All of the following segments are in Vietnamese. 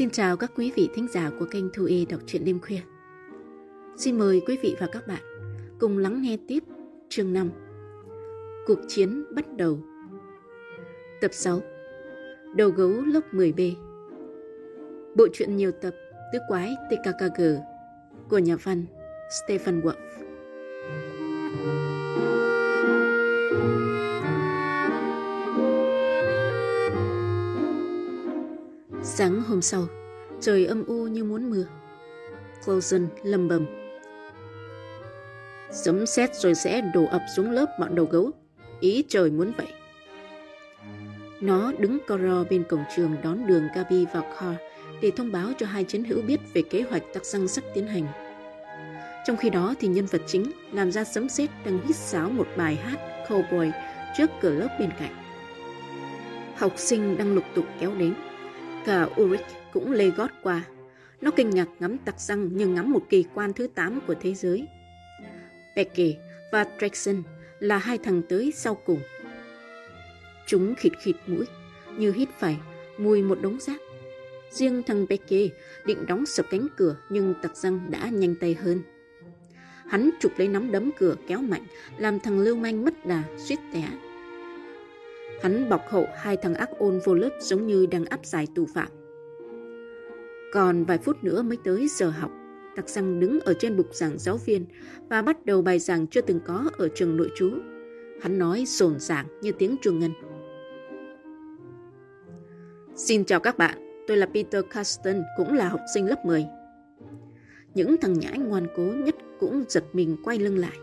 Xin chào các quý vị thính giả của kênh Thu Y đọc truyện đêm khuya. Xin mời quý vị và các bạn cùng lắng nghe tiếp chương 5 Cuộc chiến bắt đầu. Tập 6 Đầu gấu lớp 10B Bộ truyện nhiều tập Tứ quái TKKG của nhà văn Stephen Wolf. Sáng hôm sau, trời âm u như muốn mưa. Clausen lầm bầm. Sấm sét rồi sẽ đổ ập xuống lớp bọn đầu gấu. Ý trời muốn vậy. Nó đứng co ro bên cổng trường đón đường Gabi vào Car để thông báo cho hai chiến hữu biết về kế hoạch tắc răng sắp tiến hành. Trong khi đó thì nhân vật chính làm ra sấm sét đang hít sáo một bài hát Cowboy trước cửa lớp bên cạnh. Học sinh đang lục tục kéo đến. Cả Ulrich cũng lê gót qua. Nó kinh ngạc ngắm tặc răng như ngắm một kỳ quan thứ 8 của thế giới. Becky và Drexen là hai thằng tới sau cùng. Chúng khịt khịt mũi, như hít phải mùi một đống rác. Riêng thằng Becky định đóng sập cánh cửa nhưng tặc răng đã nhanh tay hơn. Hắn chụp lấy nắm đấm cửa kéo mạnh, làm thằng lưu manh mất đà, suýt té. Hắn bọc hậu hai thằng ác ôn vô lớp giống như đang áp giải tù phạm. Còn vài phút nữa mới tới giờ học, Tạc Răng đứng ở trên bục giảng giáo viên và bắt đầu bài giảng chưa từng có ở trường nội trú. Hắn nói rồn ràng như tiếng chuông ngân. Xin chào các bạn, tôi là Peter Carsten, cũng là học sinh lớp 10. Những thằng nhãi ngoan cố nhất cũng giật mình quay lưng lại.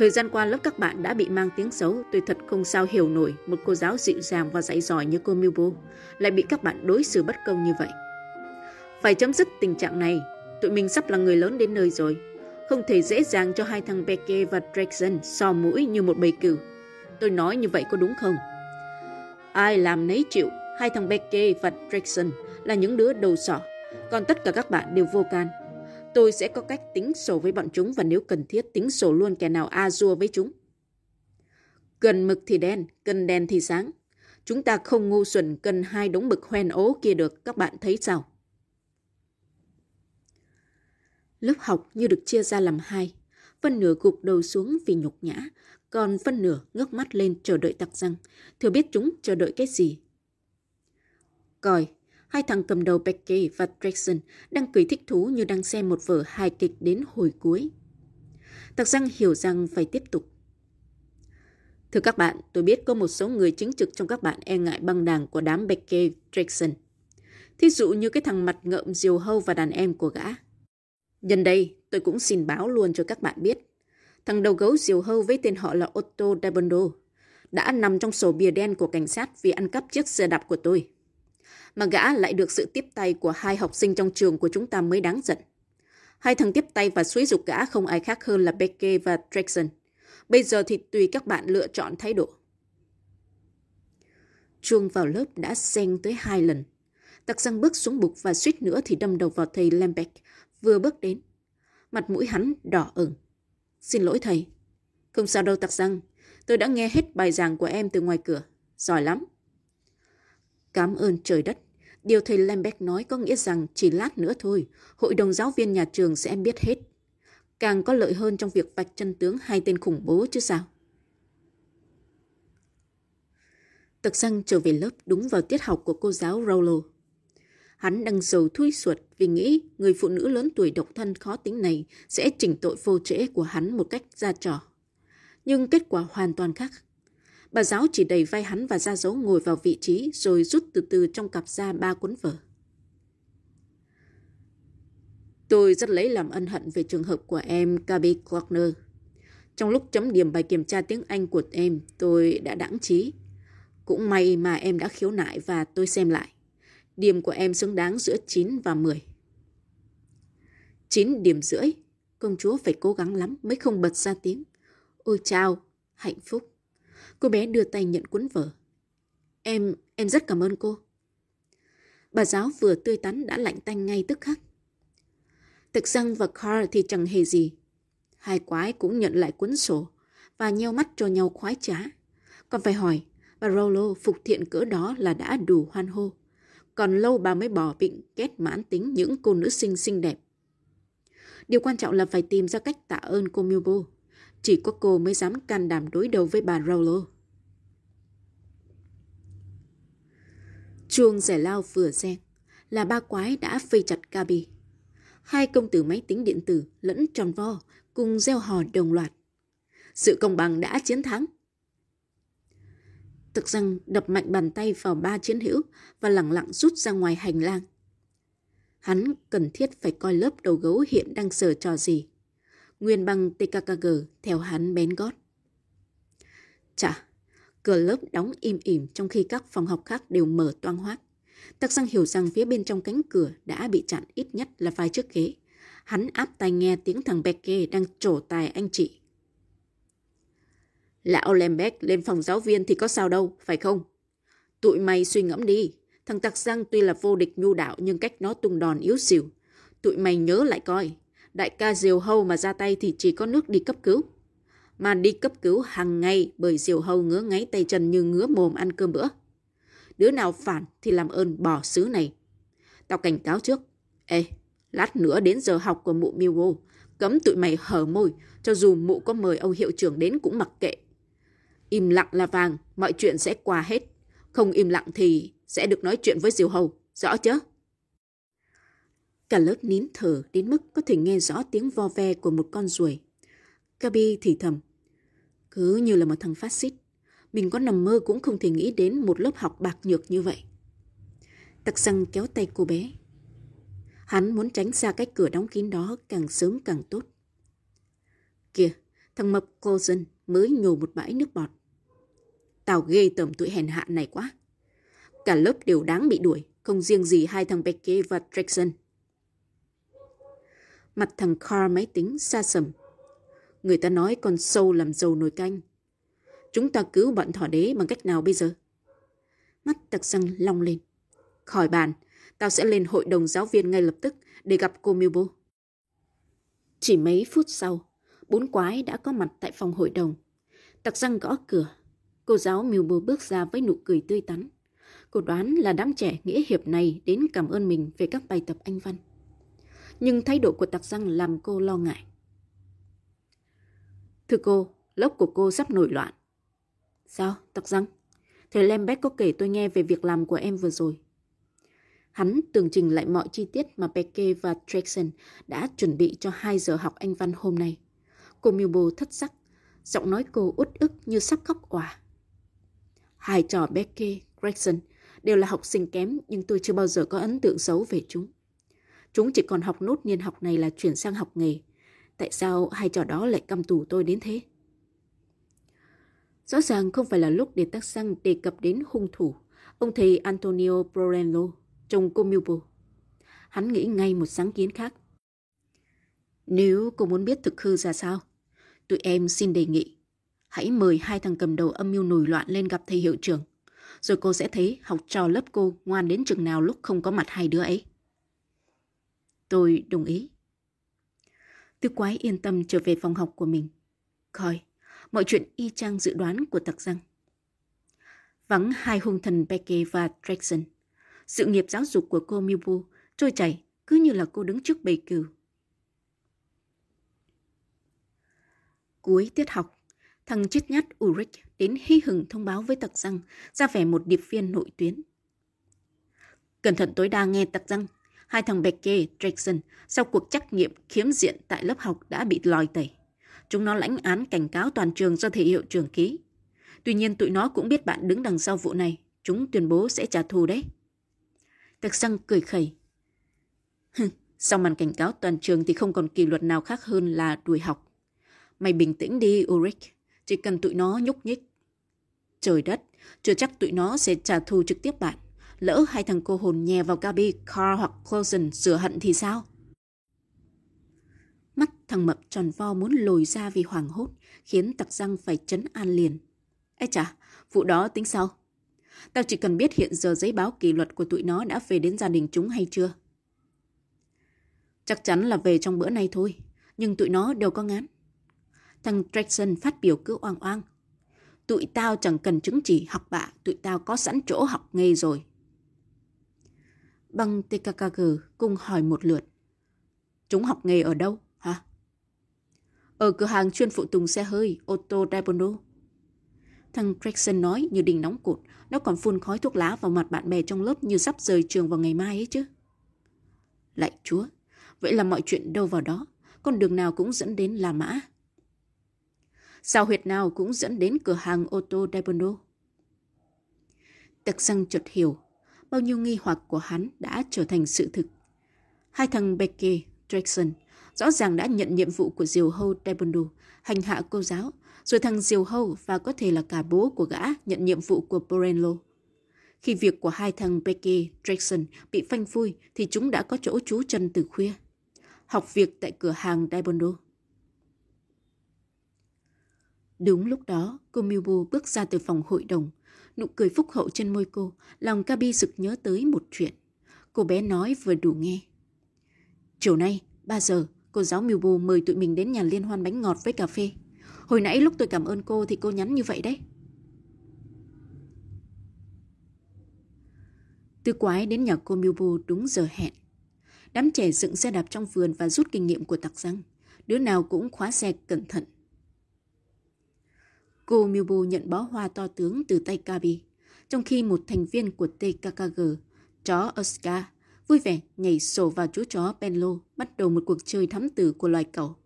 Thời gian qua lớp các bạn đã bị mang tiếng xấu, tôi thật không sao hiểu nổi một cô giáo dịu dàng và dạy giỏi như cô Milbo lại bị các bạn đối xử bất công như vậy. Phải chấm dứt tình trạng này, tụi mình sắp là người lớn đến nơi rồi. Không thể dễ dàng cho hai thằng Becky và Drexen so mũi như một bầy cừu. Tôi nói như vậy có đúng không? Ai làm nấy chịu, hai thằng Becky và Drexen là những đứa đầu sỏ, còn tất cả các bạn đều vô can. Tôi sẽ có cách tính sổ với bọn chúng và nếu cần thiết tính sổ luôn kẻ nào a dua với chúng. Cần mực thì đen, cần đen thì sáng. Chúng ta không ngu xuẩn cần hai đống mực hoen ố kia được, các bạn thấy sao? Lớp học như được chia ra làm hai. Phân nửa gục đầu xuống vì nhục nhã, còn phân nửa ngước mắt lên chờ đợi tặc răng. Thừa biết chúng chờ đợi cái gì. Coi, hai thằng cầm đầu Becky và Jackson đang cười thích thú như đang xem một vở hài kịch đến hồi cuối. Tặc răng hiểu rằng phải tiếp tục. Thưa các bạn, tôi biết có một số người chính trực trong các bạn e ngại băng đảng của đám Becky Jackson. Thí dụ như cái thằng mặt ngợm diều hâu và đàn em của gã. Nhân đây, tôi cũng xin báo luôn cho các bạn biết. Thằng đầu gấu diều hâu với tên họ là Otto Dabondo đã nằm trong sổ bìa đen của cảnh sát vì ăn cắp chiếc xe đạp của tôi. Mà gã lại được sự tiếp tay của hai học sinh trong trường của chúng ta mới đáng giận. Hai thằng tiếp tay và xúi dục gã không ai khác hơn là Becky và Jackson. Bây giờ thì tùy các bạn lựa chọn thái độ. Chuông vào lớp đã xen tới hai lần. Tặc răng bước xuống bục và suýt nữa thì đâm đầu vào thầy Lambeck, vừa bước đến. Mặt mũi hắn đỏ ửng. Xin lỗi thầy. Không sao đâu tặc răng. Tôi đã nghe hết bài giảng của em từ ngoài cửa. Giỏi lắm. Cảm ơn trời đất. Điều thầy Lambeck nói có nghĩa rằng chỉ lát nữa thôi, hội đồng giáo viên nhà trường sẽ biết hết. Càng có lợi hơn trong việc vạch chân tướng hai tên khủng bố chứ sao. Tật xăng trở về lớp đúng vào tiết học của cô giáo Rolo. Hắn đang dầu thui suột vì nghĩ người phụ nữ lớn tuổi độc thân khó tính này sẽ chỉnh tội vô trễ của hắn một cách ra trò. Nhưng kết quả hoàn toàn khác. Bà giáo chỉ đẩy vai hắn và ra dấu ngồi vào vị trí rồi rút từ từ trong cặp ra ba cuốn vở. Tôi rất lấy làm ân hận về trường hợp của em Gaby Klockner. Trong lúc chấm điểm bài kiểm tra tiếng Anh của em, tôi đã đãng trí. Cũng may mà em đã khiếu nại và tôi xem lại. Điểm của em xứng đáng giữa 9 và 10. 9 điểm rưỡi. Công chúa phải cố gắng lắm mới không bật ra tiếng. Ôi chao hạnh phúc. Cô bé đưa tay nhận cuốn vở. Em, em rất cảm ơn cô. Bà giáo vừa tươi tắn đã lạnh tanh ngay tức khắc. Thực răng và Carl thì chẳng hề gì. Hai quái cũng nhận lại cuốn sổ và nheo mắt cho nhau khoái trá. Còn phải hỏi, bà Rolo phục thiện cỡ đó là đã đủ hoan hô. còn lâu bà mới bỏ bệnh kết mãn tính những cô nữ sinh xinh đẹp. Điều quan trọng là phải tìm ra cách tạ ơn cô Milbo. Chỉ có cô mới dám can đảm đối đầu với bà Rowlo. Chuông giải lao vừa reng là ba quái đã phây chặt Gabi. Hai công tử máy tính điện tử lẫn tròn vo cùng gieo hò đồng loạt. Sự công bằng đã chiến thắng. Thực rằng đập mạnh bàn tay vào ba chiến hữu và lặng lặng rút ra ngoài hành lang. Hắn cần thiết phải coi lớp đầu gấu hiện đang sờ trò gì. Nguyên băng TKKG theo hắn bén gót. Chà, cửa lớp đóng im ỉm trong khi các phòng học khác đều mở toang hoác. Tắc răng hiểu rằng phía bên trong cánh cửa đã bị chặn ít nhất là vài chiếc ghế. Hắn áp tai nghe tiếng thằng Becky đang trổ tài anh chị. Lão Lembeck lên phòng giáo viên thì có sao đâu, phải không? Tụi mày suy ngẫm đi. Thằng Tạc Giang tuy là vô địch nhu đạo nhưng cách nó tung đòn yếu xỉu. Tụi mày nhớ lại coi. Đại ca Diều Hâu mà ra tay thì chỉ có nước đi cấp cứu. Mà đi cấp cứu hàng ngày bởi Diều Hâu ngứa ngáy tay chân như ngứa mồm ăn cơm bữa. Đứa nào phản thì làm ơn bỏ xứ này. Tao cảnh cáo trước. Ê, lát nữa đến giờ học của mụ Miwo. Cấm tụi mày hở môi, cho dù mụ có mời ông hiệu trưởng đến cũng mặc kệ. Im lặng là vàng, mọi chuyện sẽ qua hết. Không im lặng thì sẽ được nói chuyện với Diều Hầu, rõ chứ? Cả lớp nín thở đến mức có thể nghe rõ tiếng vo ve của một con ruồi. Gabi thì thầm. Cứ như là một thằng phát xít. Mình có nằm mơ cũng không thể nghĩ đến một lớp học bạc nhược như vậy. Tặc răng kéo tay cô bé. Hắn muốn tránh xa cái cửa đóng kín đó càng sớm càng tốt. Kìa, thằng mập cô dân mới nhổ một bãi nước bọt. Tao ghê tởm tụi hèn hạ này quá. Cả lớp đều đáng bị đuổi, không riêng gì hai thằng Becky và Jackson. Mặt thằng Carl máy tính xa sầm. Người ta nói con sâu làm dầu nồi canh. Chúng ta cứu bọn thỏ đế bằng cách nào bây giờ? Mắt tặc răng long lên. Khỏi bàn, tao sẽ lên hội đồng giáo viên ngay lập tức để gặp cô Milbo. Chỉ mấy phút sau, bốn quái đã có mặt tại phòng hội đồng. Tặc răng gõ cửa. Cô giáo Milbo bước ra với nụ cười tươi tắn. Cô đoán là đám trẻ nghĩa hiệp này đến cảm ơn mình về các bài tập anh văn. Nhưng thái độ của tặc răng làm cô lo ngại. Thưa cô, lớp của cô sắp nổi loạn. Sao, tặc răng? Thầy Lembeck có kể tôi nghe về việc làm của em vừa rồi. Hắn tường trình lại mọi chi tiết mà Becky và Jackson đã chuẩn bị cho 2 giờ học Anh văn hôm nay. Cô Milbo thất sắc, giọng nói cô út ức như sắp khóc òa. Hai trò Becky, Gregson đều là học sinh kém nhưng tôi chưa bao giờ có ấn tượng xấu về chúng. Chúng chỉ còn học nốt niên học này là chuyển sang học nghề. Tại sao hai trò đó lại căm tù tôi đến thế? Rõ ràng không phải là lúc để tác xăng đề cập đến hung thủ, ông thầy Antonio Prorenlo, chồng cô Milbo. Hắn nghĩ ngay một sáng kiến khác. Nếu cô muốn biết thực hư ra sao, tụi em xin đề nghị. Hãy mời hai thằng cầm đầu âm mưu nổi loạn lên gặp thầy hiệu trưởng. Rồi cô sẽ thấy học trò lớp cô ngoan đến chừng nào lúc không có mặt hai đứa ấy. Tôi đồng ý. Tư quái yên tâm trở về phòng học của mình. Coi, mọi chuyện y chang dự đoán của tặc răng. Vắng hai hung thần Becky và Jackson. Sự nghiệp giáo dục của cô Mibu trôi chảy cứ như là cô đứng trước bầy cừu. Cuối tiết học, thằng chết nhát Ulrich đến hy hừng thông báo với tặc răng ra vẻ một điệp viên nội tuyến. Cẩn thận tối đa nghe tặc răng, hai thằng Becky, Jackson sau cuộc trắc nghiệm khiếm diện tại lớp học đã bị lòi tẩy. Chúng nó lãnh án cảnh cáo toàn trường do thầy hiệu trưởng ký. Tuy nhiên tụi nó cũng biết bạn đứng đằng sau vụ này. Chúng tuyên bố sẽ trả thù đấy. Tặc xăng cười khẩy. Sau màn cảnh cáo toàn trường thì không còn kỷ luật nào khác hơn là đuổi học. Mày bình tĩnh đi, Ulrich. Chỉ cần tụi nó nhúc nhích. Trời đất, chưa chắc tụi nó sẽ trả thù trực tiếp bạn. Lỡ hai thằng cô hồn nhè vào Gabi, Carl hoặc Clausen sửa hận thì sao? Mắt thằng mập tròn vo muốn lồi ra vì hoảng hốt, khiến tặc răng phải chấn an liền. Ê chà, vụ đó tính sao? Tao chỉ cần biết hiện giờ giấy báo kỷ luật của tụi nó đã về đến gia đình chúng hay chưa. Chắc chắn là về trong bữa nay thôi, nhưng tụi nó đều có ngán. Thằng Jackson phát biểu cứ oang oang. Tụi tao chẳng cần chứng chỉ học bạ, tụi tao có sẵn chỗ học nghề rồi. Băng TKKG cùng hỏi một lượt. Chúng học nghề ở đâu, hả? Ở cửa hàng chuyên phụ tùng xe hơi, ô tô Dabono. Thằng Gregson nói như đình nóng cột, nó còn phun khói thuốc lá vào mặt bạn bè trong lớp như sắp rời trường vào ngày mai ấy chứ. Lạy chúa, vậy là mọi chuyện đâu vào đó, con đường nào cũng dẫn đến La Mã. Sao huyệt nào cũng dẫn đến cửa hàng ô tô Dabono. Tặc răng chợt hiểu, bao nhiêu nghi hoặc của hắn đã trở thành sự thực. Hai thằng Becky, Jackson rõ ràng đã nhận nhiệm vụ của Diều Hâu Dabondo, hành hạ cô giáo, rồi thằng Diều Hâu và có thể là cả bố của gã nhận nhiệm vụ của Borello. Khi việc của hai thằng Becky, Jackson bị phanh phui thì chúng đã có chỗ trú chân từ khuya. Học việc tại cửa hàng Dabondo. Đúng lúc đó, cô Milbo bước ra từ phòng hội đồng. Nụ cười phúc hậu trên môi cô, lòng Gabi sực nhớ tới một chuyện. Cô bé nói vừa đủ nghe. Chiều nay, 3 giờ, cô giáo Milbo mời tụi mình đến nhà liên hoan bánh ngọt với cà phê. Hồi nãy lúc tôi cảm ơn cô thì cô nhắn như vậy đấy. Tư quái đến nhà cô Milbo đúng giờ hẹn. Đám trẻ dựng xe đạp trong vườn và rút kinh nghiệm của tặc răng. Đứa nào cũng khóa xe cẩn thận. Cô Miubo nhận bó hoa to tướng từ tay Kabi, trong khi một thành viên của TKKG, chó Oscar, vui vẻ nhảy sổ vào chú chó Benlo, bắt đầu một cuộc chơi thắm tử của loài cẩu.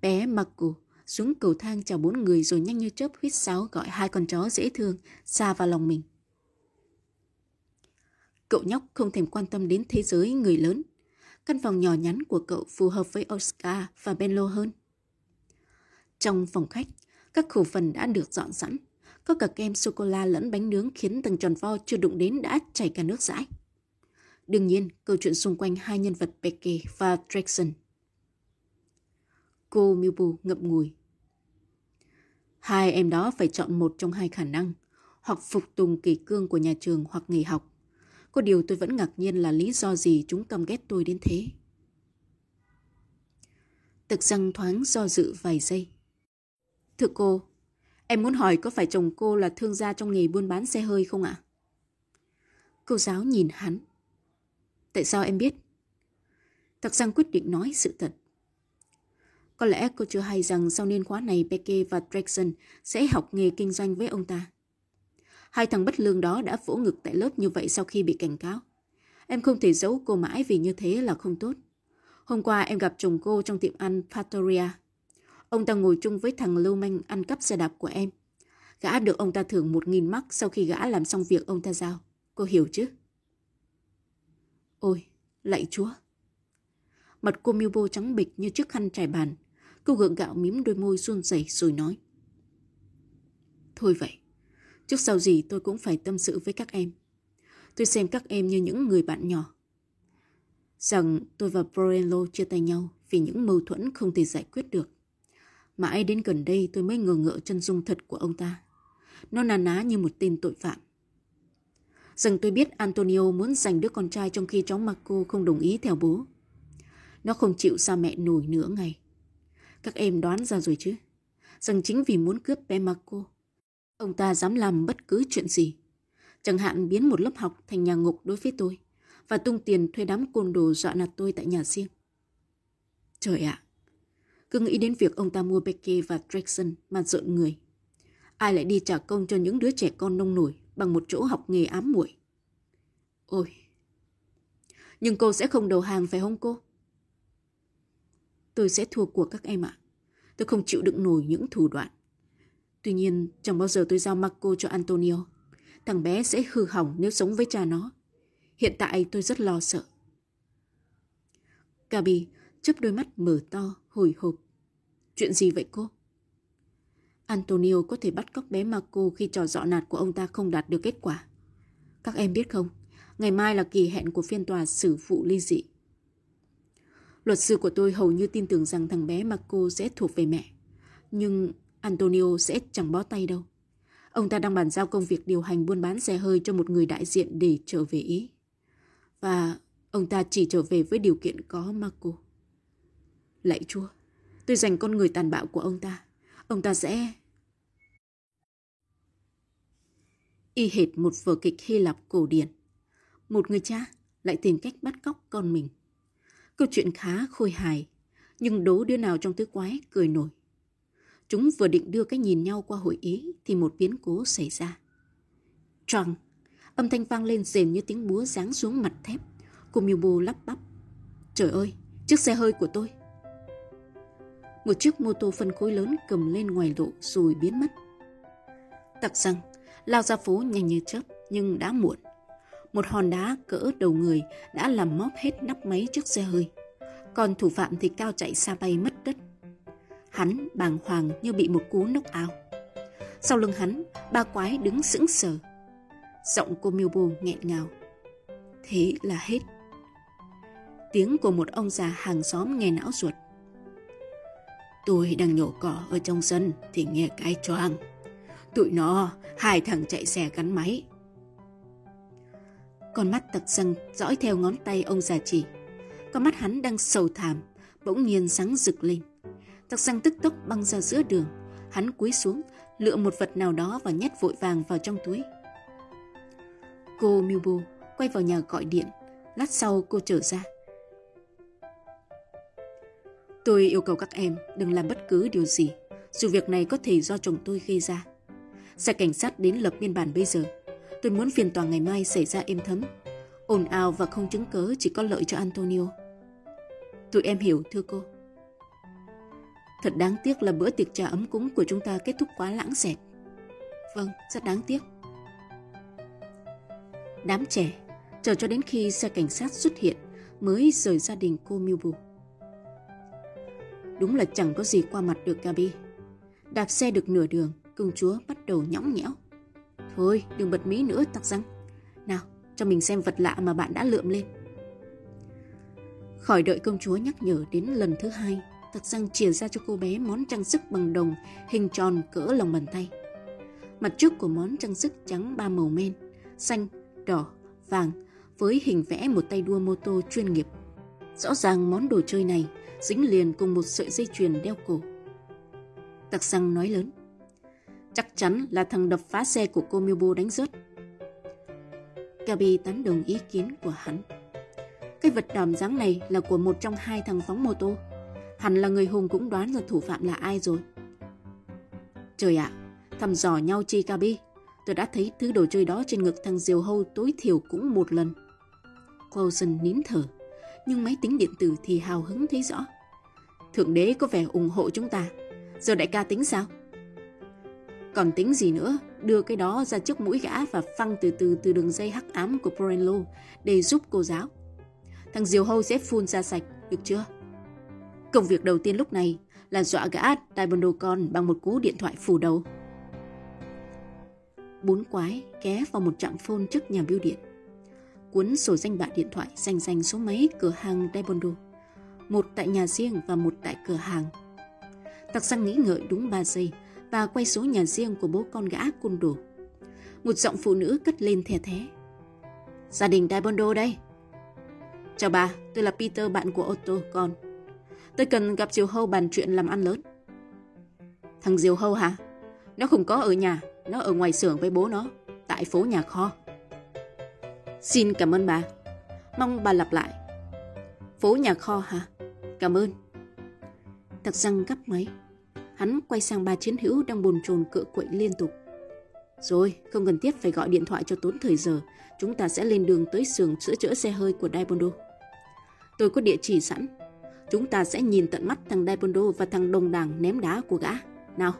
Bé Marco xuống cầu thang chào bốn người rồi nhanh như chớp huýt sáo gọi hai con chó dễ thương xa vào lòng mình. Cậu nhóc không thèm quan tâm đến thế giới người lớn. Căn phòng nhỏ nhắn của cậu phù hợp với Oscar và Benlo hơn. Trong phòng khách, các khẩu phần đã được dọn sẵn. Có cả kem sô-cô-la lẫn bánh nướng khiến tầng tròn vo chưa đụng đến đã chảy cả nước dãi. Đương nhiên, câu chuyện xung quanh hai nhân vật Becky và Jackson. Cô Milbu ngậm ngùi. Hai em đó phải chọn một trong hai khả năng, hoặc phục tùng kỳ cương của nhà trường hoặc nghỉ học. Có điều tôi vẫn ngạc nhiên là lý do gì chúng căm ghét tôi đến thế. Tực răng thoáng do dự vài giây. Thưa cô, em muốn hỏi có phải chồng cô là thương gia trong nghề buôn bán xe hơi không ạ? Cô giáo nhìn hắn. Tại sao em biết? Tặc giang quyết định nói sự thật. Có lẽ cô chưa hay rằng sau niên khóa này Becky và Jackson sẽ học nghề kinh doanh với ông ta. Hai thằng bất lương đó đã vỗ ngực tại lớp như vậy sau khi bị cảnh cáo. Em không thể giấu cô mãi vì như thế là không tốt. Hôm qua em gặp chồng cô trong tiệm ăn Patoria. Ông ta ngồi chung với thằng lưu manh ăn cắp xe đạp của em. Gã được ông ta thưởng một nghìn mắc sau khi gã làm xong việc ông ta giao. Cô hiểu chứ? Ôi, lạy chúa! Mặt cô Milbo trắng bịch như chiếc khăn trải bàn. Cô gượng gạo mím đôi môi run rẩy rồi nói. Thôi vậy, trước sau gì tôi cũng phải tâm sự với các em. Tôi xem các em như những người bạn nhỏ. Rằng tôi và Borello chia tay nhau vì những mâu thuẫn không thể giải quyết được. Mãi đến gần đây tôi mới ngờ ngỡ chân dung thật của ông ta. Nó nà ná như một tên tội phạm. Rằng tôi biết Antonio muốn giành đứa con trai trong khi cháu Marco không đồng ý theo bố. Nó không chịu xa mẹ nổi nửa ngày. Các em đoán ra rồi chứ. Rằng chính vì muốn cướp bé Marco, ông ta dám làm bất cứ chuyện gì. Chẳng hạn biến một lớp học thành nhà ngục đối với tôi và tung tiền thuê đám côn đồ dọa nạt tôi tại nhà riêng. Trời ạ! Cứ nghĩ đến việc ông ta mua Becky và Jackson mà rợn người. Ai lại đi trả công cho những đứa trẻ con nông nổi bằng một chỗ học nghề ám muội. Ôi! Nhưng cô sẽ không đầu hàng phải không cô? Tôi sẽ thua cuộc các em ạ. Tôi không chịu đựng nổi những thủ đoạn. Tuy nhiên, chẳng bao giờ tôi giao Marco cho Antonio. Thằng bé sẽ hư hỏng nếu sống với cha nó. Hiện tại tôi rất lo sợ. Gabi chớp đôi mắt mở to, hồi hộp. Chuyện gì vậy cô? Antonio có thể bắt cóc bé Marco khi trò dọ nạt của ông ta không đạt được kết quả. Các em biết không, ngày mai là kỳ hẹn của phiên tòa xử vụ ly dị. Luật sư của tôi hầu như tin tưởng rằng thằng bé Marco sẽ thuộc về mẹ. Nhưng Antonio sẽ chẳng bó tay đâu. Ông ta đang bàn giao công việc điều hành buôn bán xe hơi cho một người đại diện để trở về Ý. Và ông ta chỉ trở về với điều kiện có Marco. Lạy chúa, tôi dành con người tàn bạo của ông ta. Ông ta sẽ... Y hệt một vở kịch Hy Lạp cổ điển. Một người cha lại tìm cách bắt cóc con mình. Câu chuyện khá khôi hài, nhưng đố đứa nào trong tứ quái cười nổi. Chúng vừa định đưa cái nhìn nhau qua hội ý thì một biến cố xảy ra. Trăng, âm thanh vang lên rền như tiếng búa giáng xuống mặt thép. Cô bô lắp bắp. Trời ơi, chiếc xe hơi của tôi. Một chiếc mô tô phân khối lớn cầm lên ngoài lộ rồi biến mất. Tặc răng, lao ra phố nhanh như chớp nhưng đã muộn. Một hòn đá cỡ đầu người đã làm móp hết nắp máy chiếc xe hơi. Còn thủ phạm thì cao chạy xa bay mất đất. Hắn bàng hoàng như bị một cú nốc ao. Sau lưng hắn, ba quái đứng sững sờ. Giọng cô Milbo nghẹn ngào. Thế là hết. Tiếng của một ông già hàng xóm nghe não ruột. Tôi đang nhổ cỏ ở trong sân thì nghe cái choang. Tụi nó, hai thằng chạy xe gắn máy. Con mắt tặc răng dõi theo ngón tay ông già chỉ. Con mắt hắn đang sầu thảm, bỗng nhiên sáng rực lên. Tặc răng tức tốc băng ra giữa đường. Hắn cúi xuống, lựa một vật nào đó và nhét vội vàng vào trong túi. Cô miubo quay vào nhà gọi điện. Lát sau cô trở ra. Tôi yêu cầu các em đừng làm bất cứ điều gì, dù việc này có thể do chồng tôi gây ra. Xe cảnh sát đến lập biên bản bây giờ. Tôi muốn phiền tòa ngày mai xảy ra êm thấm. ồn ào và không chứng cớ chỉ có lợi cho Antonio. Tụi em hiểu thưa cô. Thật đáng tiếc là bữa tiệc trà ấm cúng của chúng ta kết thúc quá lãng xẹt. Vâng, rất đáng tiếc. Đám trẻ, chờ cho đến khi xe cảnh sát xuất hiện mới rời gia đình cô Milbu. Đúng là chẳng có gì qua mặt được Gabi. Đạp xe được nửa đường, công chúa bắt đầu nhõng nhẽo. Thôi, đừng bật mí nữa tắc răng. Nào, cho mình xem vật lạ mà bạn đã lượm lên. Khỏi đợi công chúa nhắc nhở đến lần thứ hai, tặc răng chìa ra cho cô bé món trang sức bằng đồng hình tròn cỡ lòng bàn tay. Mặt trước của món trang sức trắng ba màu men, xanh, đỏ, vàng với hình vẽ một tay đua mô tô chuyên nghiệp. Rõ ràng món đồ chơi này dính liền cùng một sợi dây chuyền đeo cổ. Tặc xăng nói lớn. Chắc chắn là thằng đập phá xe của cô Milbo đánh rớt. Gabi tán đồng ý kiến của hắn. Cái vật đòn dáng này là của một trong hai thằng phóng mô tô. Hẳn là người hùng cũng đoán ra thủ phạm là ai rồi. Trời ạ, thăm dò nhau chi Gabi. Tôi đã thấy thứ đồ chơi đó trên ngực thằng diều hâu tối thiểu cũng một lần. Clausen nín thở, nhưng máy tính điện tử thì hào hứng thấy rõ. Thượng đế có vẻ ủng hộ chúng ta. Giờ đại ca tính sao? Còn tính gì nữa, đưa cái đó ra trước mũi gã và phăng từ từ từ đường dây hắc ám của Porenlo để giúp cô giáo. Thằng Diều Hâu sẽ phun ra sạch, được chưa? Công việc đầu tiên lúc này là dọa gã Diabondo con bằng một cú điện thoại phủ đầu. Bốn quái ké vào một trạm phone trước nhà bưu điện. Cuốn sổ danh bạ điện thoại danh danh số máy cửa hàng Diabondo. Một tại nhà riêng và một tại cửa hàng. Tặc sang nghĩ ngợi đúng 3 giây và quay số nhà riêng của bố con gã côn đồ. Một giọng phụ nữ cất lên thè thé. Gia đình Daibondo đây. Chào bà, tôi là Peter, bạn của Otto, con. Tôi cần gặp Diều Hâu bàn chuyện làm ăn lớn. Thằng Diều Hâu hả? Nó không có ở nhà, nó ở ngoài xưởng với bố nó, tại phố nhà kho. Xin cảm ơn bà. Mong bà lặp lại. Phố nhà kho hả? Cảm ơn. Thật răng gấp máy. Hắn quay sang ba chiến hữu đang bồn chồn cựa quậy liên tục. Rồi, không cần thiết phải gọi điện thoại cho tốn thời giờ. Chúng ta sẽ lên đường tới xưởng sửa chữa xe hơi của Daibondo. Tôi có địa chỉ sẵn. Chúng ta sẽ nhìn tận mắt thằng Daibondo và thằng đồng đảng ném đá của gã. Nào!